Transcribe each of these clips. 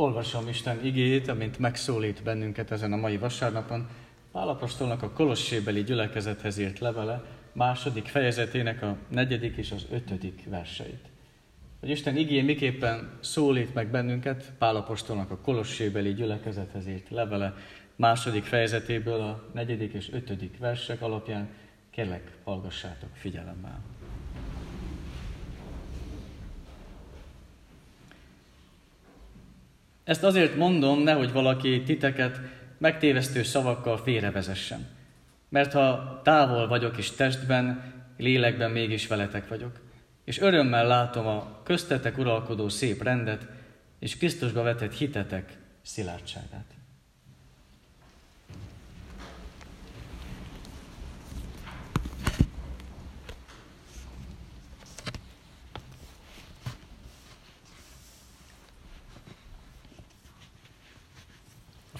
Olvasom Isten igéjét, amint megszólít bennünket ezen a mai vasárnapon, Pálapostolnak a Kolossébeli gyülekezethez írt levele, második fejezetének a negyedik és az ötödik verseit. Hogy Isten igény miképpen szólít meg bennünket, Pálapostolnak a Kolossébeli gyülekezethez írt levele, második fejezetéből a negyedik és ötödik versek alapján, kérlek, hallgassátok figyelemmel. Ezt azért mondom, nehogy valaki titeket megtévesztő szavakkal félrevezessen. Mert ha távol vagyok is testben, lélekben mégis veletek vagyok, és örömmel látom a köztetek uralkodó szép rendet, és Krisztusba vetett hitetek szilárdságát.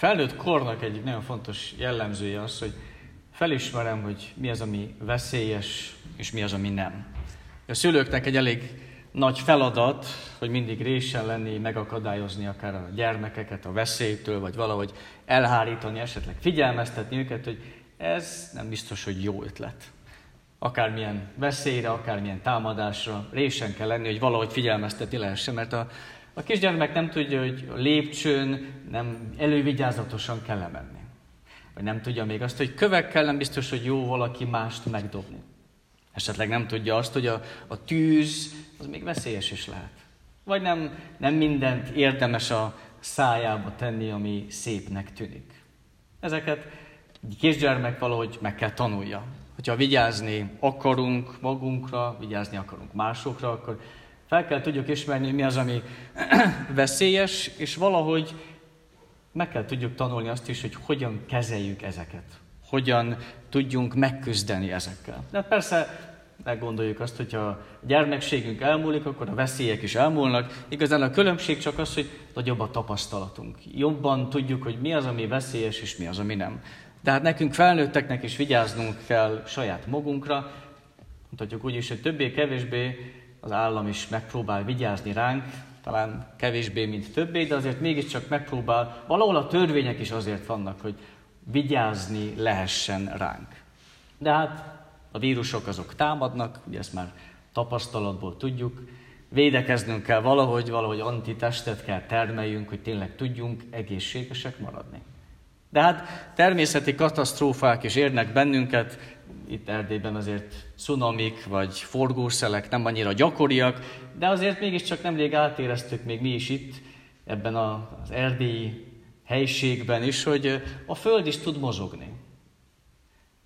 Felnőtt kornak egyik nagyon fontos jellemzője az, hogy felismerem, hogy mi az, ami veszélyes, és mi az, ami nem. A szülőknek egy elég nagy feladat, hogy mindig résen lenni, megakadályozni akár a gyermekeket a veszélytől, vagy valahogy elhárítani, esetleg figyelmeztetni őket, hogy ez nem biztos, hogy jó ötlet. Akármilyen veszélyre, akármilyen támadásra résen kell lenni, hogy valahogy figyelmeztetni lehessen, mert a a kisgyermek nem tudja, hogy a lépcsőn nem elővigyázatosan kell menni. Vagy nem tudja még azt, hogy kövekkel nem biztos, hogy jó valaki mást megdobni. Esetleg nem tudja azt, hogy a, a tűz az még veszélyes is lehet. Vagy nem, nem mindent érdemes a szájába tenni, ami szépnek tűnik. Ezeket egy kisgyermek valahogy meg kell tanulja. Hogyha vigyázni akarunk magunkra, vigyázni akarunk másokra, akkor fel kell tudjuk ismerni, mi az, ami veszélyes, és valahogy meg kell tudjuk tanulni azt is, hogy hogyan kezeljük ezeket. Hogyan tudjunk megküzdeni ezekkel. De persze meggondoljuk azt, hogyha a gyermekségünk elmúlik, akkor a veszélyek is elmúlnak. Igazán a különbség csak az, hogy nagyobb a tapasztalatunk. Jobban tudjuk, hogy mi az, ami veszélyes, és mi az, ami nem. De hát nekünk felnőtteknek is vigyáznunk kell saját magunkra. Mondhatjuk úgy is, hogy többé-kevésbé az állam is megpróbál vigyázni ránk, talán kevésbé, mint többé, de azért mégiscsak megpróbál, valahol a törvények is azért vannak, hogy vigyázni lehessen ránk. De hát a vírusok azok támadnak, ugye ezt már tapasztalatból tudjuk, védekeznünk kell valahogy, valahogy antitestet kell termeljünk, hogy tényleg tudjunk egészségesek maradni. De hát természeti katasztrófák is érnek bennünket, itt Erdélyben azért cunamik vagy forgószelek nem annyira gyakoriak, de azért mégiscsak nemrég átéreztük még mi is itt, ebben az erdélyi helységben is, hogy a Föld is tud mozogni.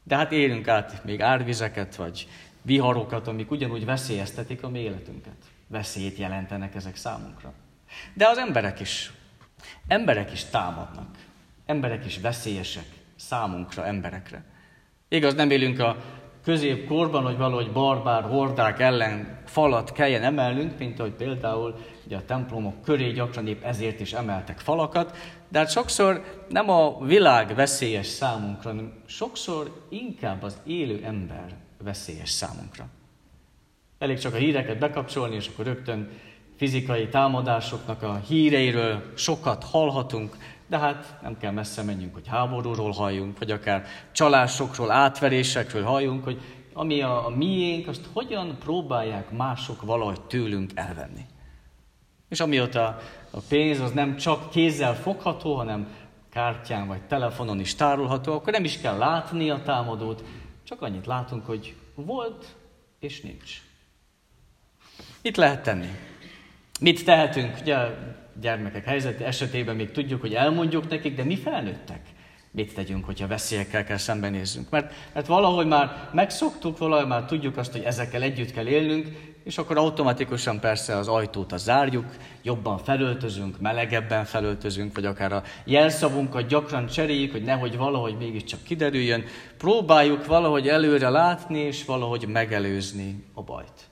De hát élünk át még árvizeket, vagy viharokat, amik ugyanúgy veszélyeztetik a mi életünket. Veszélyt jelentenek ezek számunkra. De az emberek is. Emberek is támadnak. Emberek is veszélyesek számunkra, emberekre. Igaz, nem élünk a középkorban, hogy valahogy barbár hordák ellen falat kelljen emelnünk, mint ahogy például ugye a templomok köré gyakran épp ezért is emeltek falakat, de hát sokszor nem a világ veszélyes számunkra, hanem sokszor inkább az élő ember veszélyes számunkra. Elég csak a híreket bekapcsolni, és akkor rögtön fizikai támadásoknak a híreiről sokat hallhatunk, de hát nem kell messze menjünk, hogy háborúról halljunk, vagy akár csalásokról, átverésekről halljunk, hogy ami a, a miénk, azt hogyan próbálják mások valahogy tőlünk elvenni. És amióta a pénz az nem csak kézzel fogható, hanem kártyán vagy telefonon is tárolható, akkor nem is kell látni a támadót, csak annyit látunk, hogy volt és nincs. Mit lehet tenni? Mit tehetünk? Ugye gyermekek helyzet esetében még tudjuk, hogy elmondjuk nekik, de mi felnőttek? Mit tegyünk, hogyha veszélyekkel kell szembenézzünk? Mert, mert valahogy már megszoktuk, valahogy már tudjuk azt, hogy ezekkel együtt kell élnünk, és akkor automatikusan persze az ajtót a zárjuk, jobban felöltözünk, melegebben felöltözünk, vagy akár a jelszavunkat gyakran cseréljük, hogy nehogy valahogy mégiscsak kiderüljön. Próbáljuk valahogy előre látni, és valahogy megelőzni a bajt.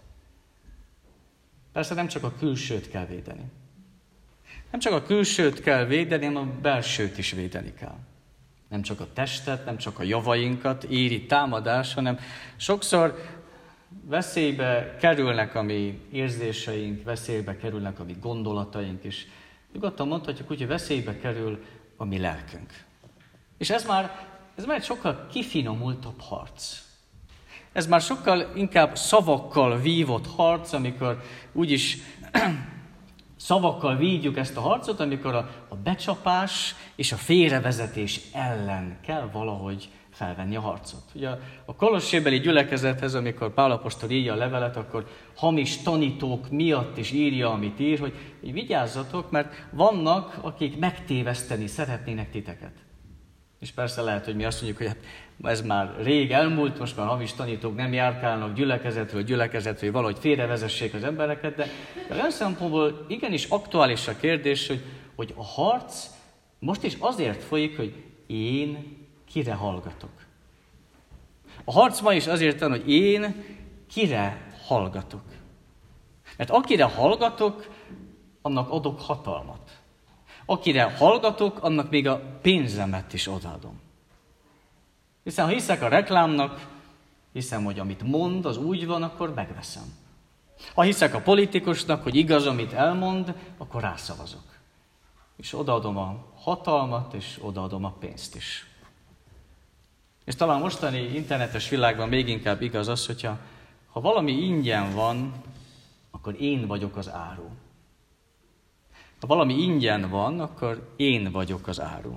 Persze nem csak a külsőt kell védeni. Nem csak a külsőt kell védeni, hanem a belsőt is védeni kell. Nem csak a testet, nem csak a javainkat éri támadás, hanem sokszor veszélybe kerülnek a mi érzéseink, veszélybe kerülnek a mi gondolataink is. Nyugodtan mondhatjuk úgy, hogy veszélybe kerül a mi lelkünk. És ez már, ez már egy sokkal kifinomultabb harc. Ez már sokkal inkább szavakkal vívott harc, amikor úgyis szavakkal védjük ezt a harcot, amikor a, a becsapás és a félrevezetés ellen kell valahogy felvenni a harcot. Ugye a kolossébeli gyülekezethez, amikor Pálapostól írja a levelet, akkor hamis tanítók miatt is írja, amit ír, hogy vigyázzatok, mert vannak, akik megtéveszteni szeretnének titeket. És persze lehet, hogy mi azt mondjuk, hogy hát ez már rég elmúlt, most már hamis tanítók nem járkálnak gyülekezetről gyülekezetről, hogy valahogy félrevezessék az embereket, de olyan szempontból igenis aktuális a kérdés, hogy, hogy a harc most is azért folyik, hogy én kire hallgatok. A harc ma is azért van, hogy én kire hallgatok. Mert akire hallgatok, annak adok hatalmat. Akire hallgatok, annak még a pénzemet is odaadom. Hiszen ha hiszek a reklámnak, hiszem, hogy amit mond, az úgy van, akkor megveszem. Ha hiszek a politikusnak, hogy igaz, amit elmond, akkor rászavazok. És odaadom a hatalmat, és odaadom a pénzt is. És talán mostani internetes világban még inkább igaz az, hogyha ha valami ingyen van, akkor én vagyok az áru. Ha valami ingyen van, akkor én vagyok az áru.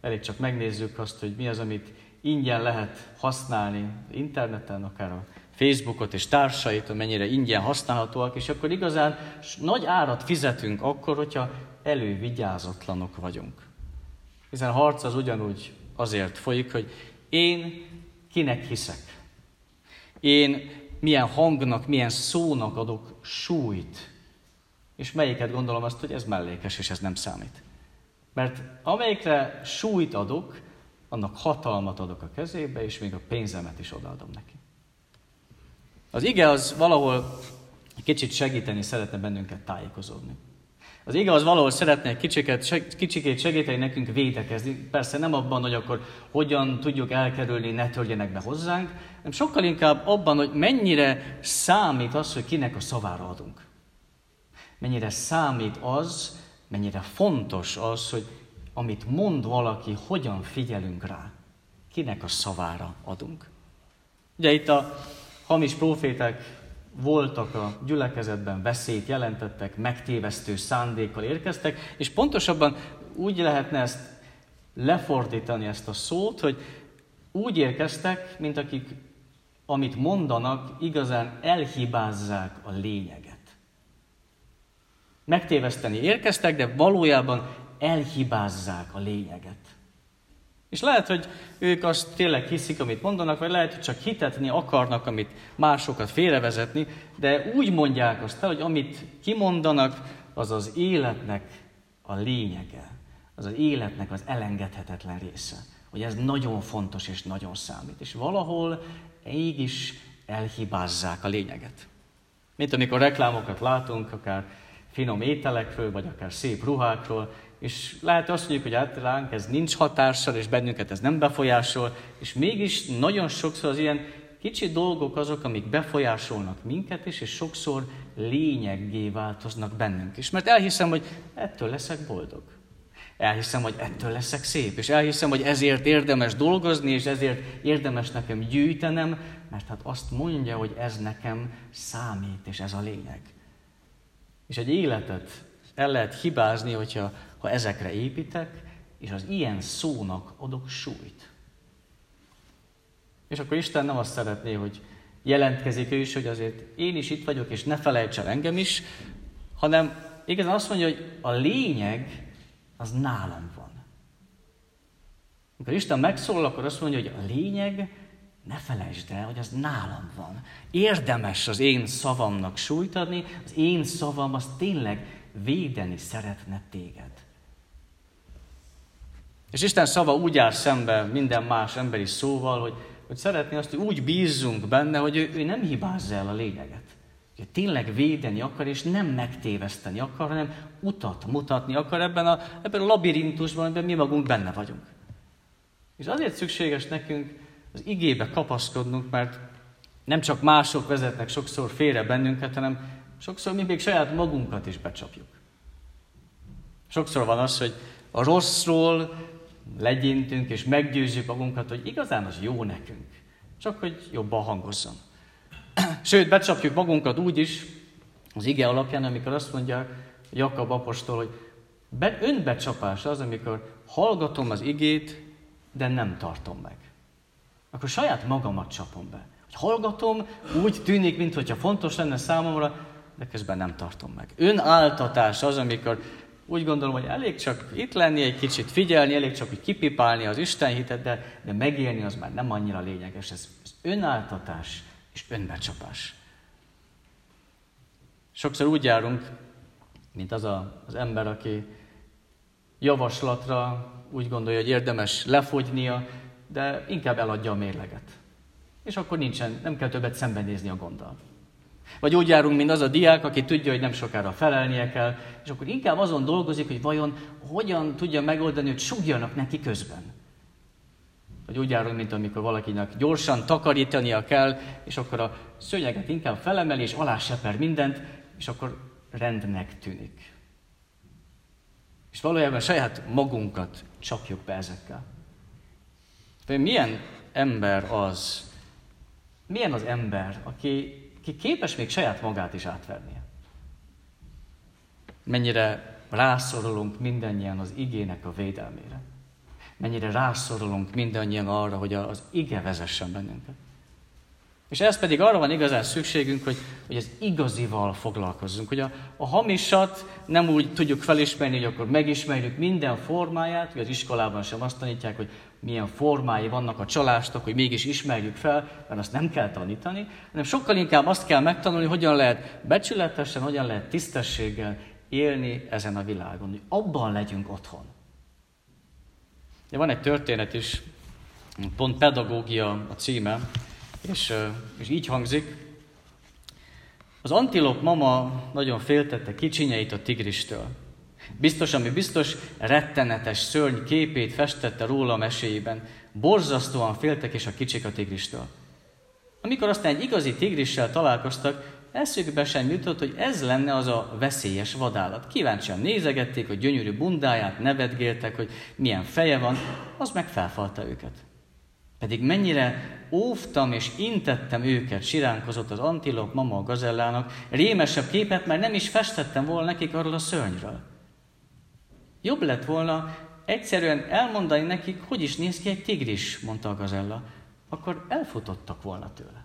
Elég csak megnézzük azt, hogy mi az, amit ingyen lehet használni interneten, akár a Facebookot és társait, amennyire ingyen használhatóak, és akkor igazán nagy árat fizetünk akkor, hogyha elővigyázatlanok vagyunk. Hiszen a harc az ugyanúgy azért folyik, hogy én kinek hiszek. Én milyen hangnak, milyen szónak adok súlyt. És melyiket gondolom azt, hogy ez mellékes, és ez nem számít. Mert amelyikre súlyt adok, annak hatalmat adok a kezébe, és még a pénzemet is odaadom neki. Az ige az valahol kicsit segíteni szeretne bennünket tájékozódni. Az ige az valahol szeretne egy kicsiket, kicsikét segíteni nekünk védekezni. Persze nem abban, hogy akkor hogyan tudjuk elkerülni, ne törjenek be hozzánk, hanem sokkal inkább abban, hogy mennyire számít az, hogy kinek a szavára adunk. Mennyire számít az, mennyire fontos az, hogy amit mond valaki, hogyan figyelünk rá, kinek a szavára adunk. Ugye itt a hamis proféták voltak a gyülekezetben, veszélyt jelentettek, megtévesztő szándékkal érkeztek, és pontosabban úgy lehetne ezt lefordítani ezt a szót, hogy úgy érkeztek, mint akik, amit mondanak, igazán elhibázzák a lényeget. Megtéveszteni érkeztek, de valójában elhibázzák a lényeget. És lehet, hogy ők azt tényleg hiszik, amit mondanak, vagy lehet, hogy csak hitetni akarnak, amit másokat félrevezetni, de úgy mondják azt el, hogy amit kimondanak, az az életnek a lényege. Az az életnek az elengedhetetlen része. Hogy ez nagyon fontos és nagyon számít. És valahol is elhibázzák a lényeget. Mint amikor reklámokat látunk, akár finom ételekről, vagy akár szép ruhákról, és lehet azt mondjuk, hogy hát ránk ez nincs hatással, és bennünket ez nem befolyásol, és mégis nagyon sokszor az ilyen kicsi dolgok azok, amik befolyásolnak minket is, és sokszor lényeggé változnak bennünk is. Mert elhiszem, hogy ettől leszek boldog. Elhiszem, hogy ettől leszek szép, és elhiszem, hogy ezért érdemes dolgozni, és ezért érdemes nekem gyűjtenem, mert hát azt mondja, hogy ez nekem számít, és ez a lényeg. És egy életet el lehet hibázni, hogyha ha ezekre építek, és az ilyen szónak adok súlyt. És akkor Isten nem azt szeretné, hogy jelentkezik ő is, hogy azért én is itt vagyok, és ne felejts el engem is, hanem igazán azt mondja, hogy a lényeg az nálam van. Amikor Isten megszólal, akkor azt mondja, hogy a lényeg, ne felejtsd el, hogy az nálam van. Érdemes az én szavamnak súlyt adni, az én szavam az tényleg védeni szeretne téged. És Isten szava úgy áll szembe minden más emberi szóval, hogy, hogy szeretné azt, hogy úgy bízzunk benne, hogy ő, ő nem hibázza el a lényeget. Hogy tényleg védeni akar, és nem megtéveszteni akar, hanem utat mutatni akar ebben a, ebben a labirintusban, amiben mi magunk benne vagyunk. És azért szükséges nekünk az igébe kapaszkodnunk, mert nem csak mások vezetnek sokszor félre bennünket, hanem sokszor mi még saját magunkat is becsapjuk. Sokszor van az, hogy a rosszról legyintünk és meggyőzzük magunkat, hogy igazán az jó nekünk. Csak hogy jobban hangozzon. Sőt, becsapjuk magunkat úgy is, az ige alapján, amikor azt mondja Jakab apostol, hogy be, önbecsapás az, amikor hallgatom az igét, de nem tartom meg. Akkor saját magamat csapom be. Hogy hallgatom, úgy tűnik, mintha fontos lenne számomra, de közben nem tartom meg. Önáltatás az, amikor úgy gondolom, hogy elég csak itt lenni, egy kicsit figyelni, elég csak hogy kipipálni az Isten hitet, de, de megélni az már nem annyira lényeges. Ez, ez önáltatás és önbecsapás. Sokszor úgy járunk, mint az a, az ember, aki javaslatra úgy gondolja, hogy érdemes lefogynia, de inkább eladja a mérleget. És akkor nincsen, nem kell többet szembenézni a gonddal. Vagy úgy járunk, mint az a diák, aki tudja, hogy nem sokára felelnie kell, és akkor inkább azon dolgozik, hogy vajon hogyan tudja megoldani, hogy sugjanak neki közben. Vagy úgy járunk, mint amikor valakinek gyorsan takarítania kell, és akkor a szőnyeget inkább felemeli, és alá seper mindent, és akkor rendnek tűnik. És valójában saját magunkat csapjuk be ezekkel. De milyen ember az, milyen az ember, aki ki képes még saját magát is átvernie. Mennyire rászorulunk mindannyian az igének a védelmére. Mennyire rászorulunk mindannyian arra, hogy az ige vezessen bennünket. És ez pedig arra van igazán szükségünk, hogy, hogy az igazival foglalkozzunk. Hogy a, a hamisat nem úgy tudjuk felismerni, hogy akkor megismerjük minden formáját, hogy az iskolában sem azt tanítják, hogy milyen formái vannak a csalástok, hogy mégis ismerjük fel, mert azt nem kell tanítani, hanem sokkal inkább azt kell megtanulni, hogyan lehet becsületesen, hogyan lehet tisztességgel élni ezen a világon, hogy abban legyünk otthon. De van egy történet is, pont pedagógia a címe, és, és így hangzik. Az antilop mama nagyon féltette kicsinyeit a tigristől. Biztos, ami biztos, rettenetes szörny képét festette róla a meséjében. Borzasztóan féltek és a kicsik a tigristől. Amikor aztán egy igazi tigrissel találkoztak, eszükbe sem jutott, hogy ez lenne az a veszélyes vadállat. Kíváncsian nézegették, hogy gyönyörű bundáját, nevetgéltek, hogy milyen feje van, az meg felfalta őket. Pedig mennyire óvtam és intettem őket, siránkozott az antilop mama a gazellának, rémesebb képet már nem is festettem volna nekik arról a szörnyről. Jobb lett volna egyszerűen elmondani nekik, hogy is néz ki egy tigris, mondta a gazella. Akkor elfutottak volna tőle.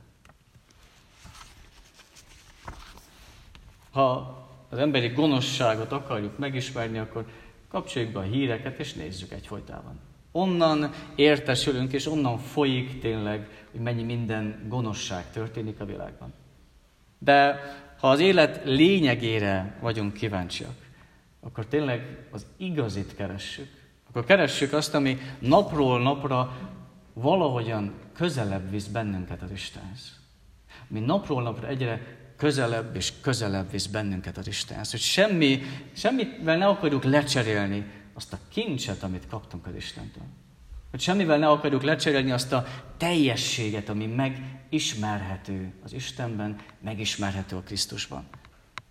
Ha az emberi gonoszságot akarjuk megismerni, akkor kapcsoljuk be a híreket, és nézzük egyfolytában. Onnan értesülünk, és onnan folyik tényleg, hogy mennyi minden gonoszság történik a világban. De ha az élet lényegére vagyunk kíváncsiak, akkor tényleg az igazit keressük. Akkor keressük azt, ami napról napra valahogyan közelebb visz bennünket az Istenhez. Mi napról napra egyre közelebb és közelebb visz bennünket az Istenhez. Hogy semmi, semmivel ne akarjuk lecserélni azt a kincset, amit kaptunk az Istentől. Hogy semmivel ne akarjuk lecserélni azt a teljességet, ami megismerhető az Istenben, megismerhető a Krisztusban.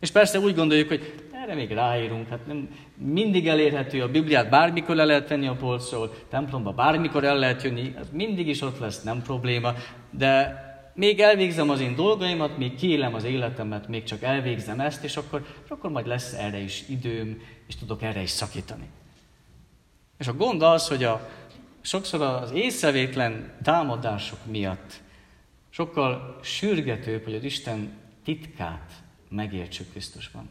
És persze úgy gondoljuk, hogy erre még ráírunk, hát nem mindig elérhető, a Bibliát bármikor le lehet tenni a polcról, templomba bármikor el lehet jönni, az mindig is ott lesz, nem probléma, de még elvégzem az én dolgaimat, még kiélem az életemet, még csak elvégzem ezt, és akkor, akkor majd lesz erre is időm, és tudok erre is szakítani. És a gond az, hogy a, sokszor az észrevétlen támadások miatt sokkal sürgetőbb, hogy az Isten titkát megértsük Krisztusban.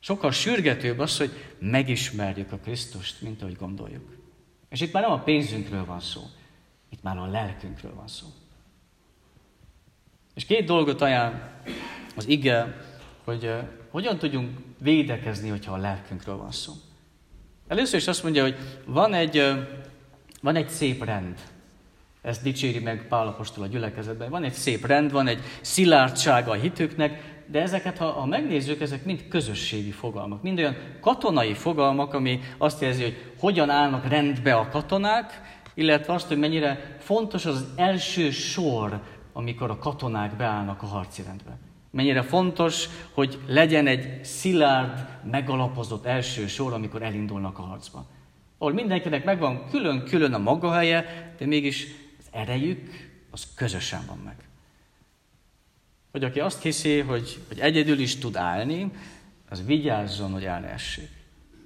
Sokkal sürgetőbb az, hogy megismerjük a Krisztust, mint ahogy gondoljuk. És itt már nem a pénzünkről van szó, itt már a lelkünkről van szó. És két dolgot ajánl az ige, hogy uh, hogyan tudjunk védekezni, hogyha a lelkünkről van szó. Először is azt mondja, hogy van egy, van egy szép rend. Ezt dicséri meg Pál Apostol a gyülekezetben. Van egy szép rend, van egy szilárdsága a hitüknek, de ezeket, ha, ha megnézzük, ezek mind közösségi fogalmak. Mind olyan katonai fogalmak, ami azt jelzi, hogy hogyan állnak rendbe a katonák, illetve azt, hogy mennyire fontos az első sor, amikor a katonák beállnak a harci rendbe. Mennyire fontos, hogy legyen egy szilárd, megalapozott első sor, amikor elindulnak a harcba. Ahol mindenkinek megvan külön-külön a maga helye, de mégis az erejük az közösen van meg. Hogy aki azt hiszi, hogy, hogy egyedül is tud állni, az vigyázzon, hogy el ne.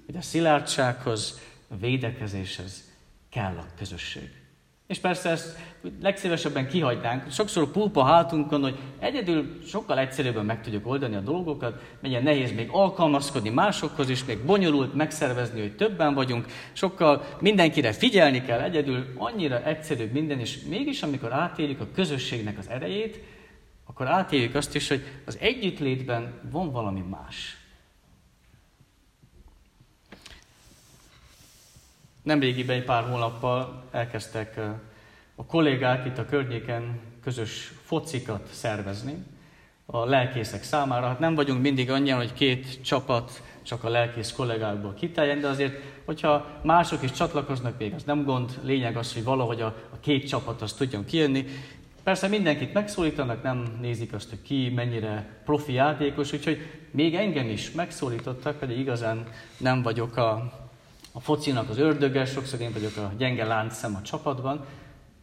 Hogy a szilárdsághoz, a védekezéshez kell a közösség. És persze ezt legszívesebben kihagynánk. Sokszor pulpa hátunkon, hogy egyedül sokkal egyszerűbben meg tudjuk oldani a dolgokat, mennyire nehéz még alkalmazkodni másokhoz is, még bonyolult megszervezni, hogy többen vagyunk, sokkal mindenkire figyelni kell, egyedül annyira egyszerűbb minden, és mégis amikor átéljük a közösségnek az erejét, akkor átéljük azt is, hogy az együttlétben van valami más. Nemrégiben, egy pár hónappal elkezdtek a kollégák itt a környéken közös focikat szervezni a lelkészek számára. Hát nem vagyunk mindig annyian, hogy két csapat csak a lelkész kollégákból kiteljen, de azért, hogyha mások is csatlakoznak, még az nem gond. Lényeg az, hogy valahogy a, a két csapat azt tudjon kijönni. Persze mindenkit megszólítanak, nem nézik azt, hogy ki mennyire profi játékos, úgyhogy még engem is megszólítottak, pedig igazán nem vagyok a, a focinak az ördöge, sokszor én vagyok a gyenge láncszem a csapatban,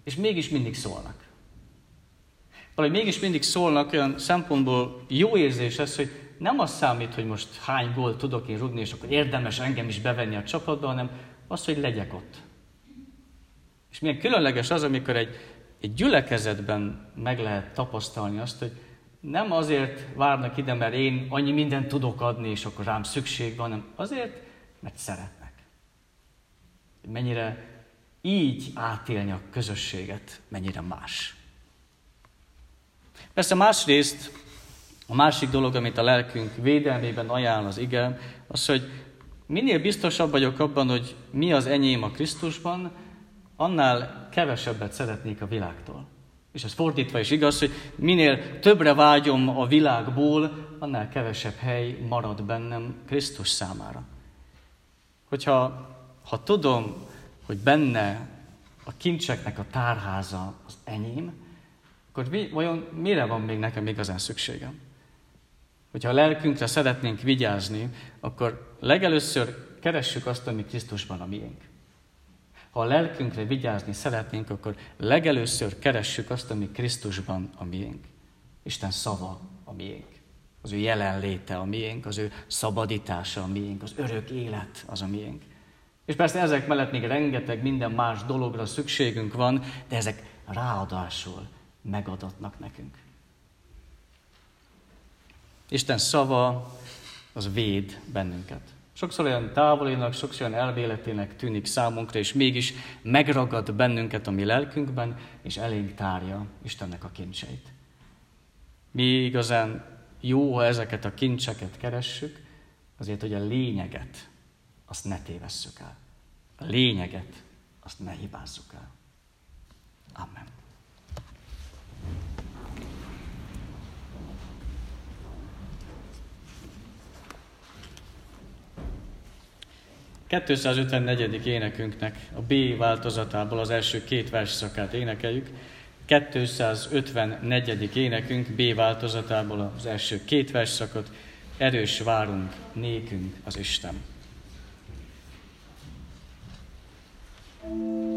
és mégis mindig szólnak. Valahogy mégis mindig szólnak, olyan szempontból jó érzés ez, hogy nem az számít, hogy most hány gólt tudok én rugni, és akkor érdemes engem is bevenni a csapatba, hanem az, hogy legyek ott. És milyen különleges az, amikor egy, egy gyülekezetben meg lehet tapasztalni azt, hogy nem azért várnak ide, mert én annyi mindent tudok adni, és akkor rám szükség van, hanem azért, mert szeretnek mennyire így átélni a közösséget, mennyire más. Persze másrészt a másik dolog, amit a lelkünk védelmében ajánl az ige, az, hogy minél biztosabb vagyok abban, hogy mi az enyém a Krisztusban, annál kevesebbet szeretnék a világtól. És ez fordítva is igaz, hogy minél többre vágyom a világból, annál kevesebb hely marad bennem Krisztus számára. Hogyha ha tudom, hogy benne a kincseknek a tárháza az enyém, akkor mi, vajon mire van még nekem igazán szükségem? Hogyha a lelkünkre szeretnénk vigyázni, akkor legelőször keressük azt, ami Krisztusban a miénk. Ha a lelkünkre vigyázni szeretnénk, akkor legelőször keressük azt, ami Krisztusban a miénk. Isten szava a miénk. Az ő jelenléte a miénk, az ő szabadítása a miénk, az örök élet az a miénk. És persze ezek mellett még rengeteg minden más dologra szükségünk van, de ezek ráadásul megadatnak nekünk. Isten szava az véd bennünket. Sokszor olyan távolinak, sokszor olyan elvéletének tűnik számunkra, és mégis megragad bennünket a mi lelkünkben, és elénk tárja Istennek a kincseit. Mi igazán jó, ha ezeket a kincseket keressük, azért, hogy a lényeget azt ne tévesszük el. A lényeget, azt ne hibázzuk el. Amen. ...254. énekünknek a B változatából az első két versszakát énekeljük. 254. énekünk B változatából az első két versszakot. Erős várunk nékünk az Isten. Thank you.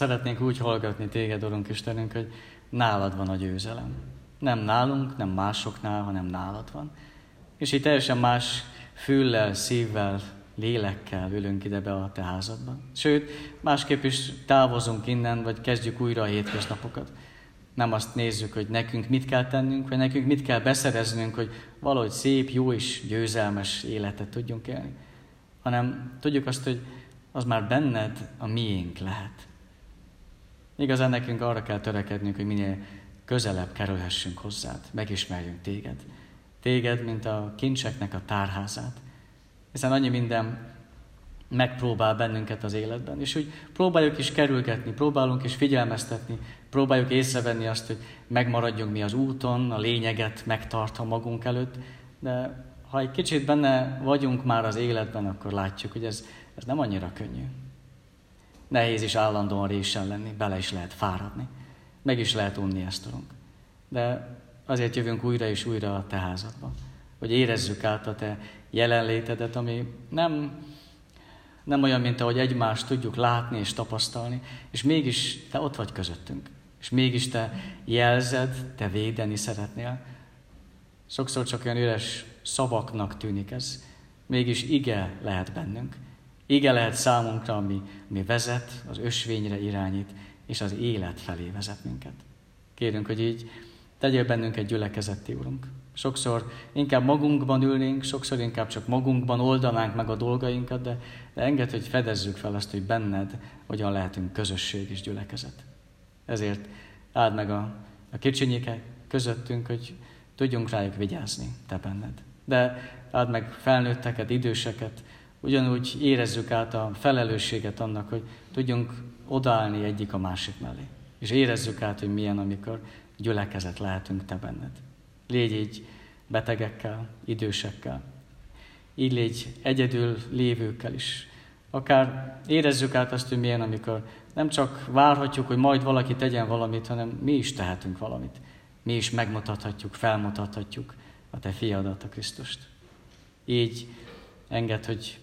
Szeretnénk úgy hallgatni téged, Urunk Istenünk, hogy nálad van a győzelem. Nem nálunk, nem másoknál, hanem nálad van. És így teljesen más füllel, szívvel, lélekkel ülünk ide be a te házadba. Sőt, másképp is távozunk innen, vagy kezdjük újra a hétköznapokat. Nem azt nézzük, hogy nekünk mit kell tennünk, vagy nekünk mit kell beszereznünk, hogy valahogy szép, jó és győzelmes életet tudjunk élni, hanem tudjuk azt, hogy az már benned a miénk lehet. Igazán nekünk arra kell törekednünk, hogy minél közelebb kerülhessünk hozzád, megismerjünk téged. Téged, mint a kincseknek a tárházát. Hiszen annyi minden megpróbál bennünket az életben. És úgy próbáljuk is kerülgetni, próbálunk is figyelmeztetni, próbáljuk észrevenni azt, hogy megmaradjunk mi az úton, a lényeget megtartva magunk előtt, de ha egy kicsit benne vagyunk már az életben, akkor látjuk, hogy ez, ez nem annyira könnyű. Nehéz is állandóan résen lenni, bele is lehet fáradni, meg is lehet unni ezt tudunk. De azért jövünk újra és újra a te házadba, hogy érezzük át a te jelenlétedet, ami nem, nem olyan, mint ahogy egymást tudjuk látni és tapasztalni, és mégis te ott vagy közöttünk, és mégis te jelzed, te védeni szeretnél. Sokszor csak olyan üres szavaknak tűnik ez, mégis ige lehet bennünk. Ige lehet számunkra, ami, ami vezet, az ösvényre irányít, és az élet felé vezet minket. Kérünk, hogy így tegyél bennünk egy gyülekezeti Urunk. Sokszor inkább magunkban ülnénk, sokszor inkább csak magunkban oldanánk meg a dolgainkat, de, de enged, hogy fedezzük fel azt, hogy benned hogyan lehetünk közösség és gyülekezet. Ezért áld meg a, a kicsinyékek közöttünk, hogy tudjunk rájuk vigyázni, te benned. De áld meg felnőtteket, időseket, ugyanúgy érezzük át a felelősséget annak, hogy tudjunk odaállni egyik a másik mellé. És érezzük át, hogy milyen, amikor gyülekezet lehetünk te benned. Légy így betegekkel, idősekkel. Így légy egyedül lévőkkel is. Akár érezzük át azt, hogy milyen, amikor nem csak várhatjuk, hogy majd valaki tegyen valamit, hanem mi is tehetünk valamit. Mi is megmutathatjuk, felmutathatjuk a te fiadat, a Krisztust. Így enged, hogy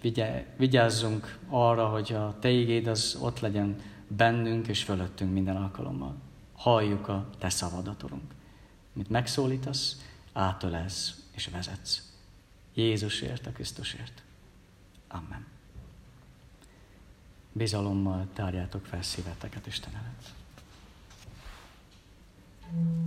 vigyázzunk arra, hogy a te igéd az ott legyen bennünk és fölöttünk minden alkalommal. Halljuk a te szavadat, Urunk. Mit megszólítasz, átölez és vezetsz. Jézusért, a Krisztusért. Amen. Bizalommal tárjátok fel szíveteket Isten előtt. áldott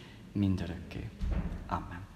mindörökké. Amen.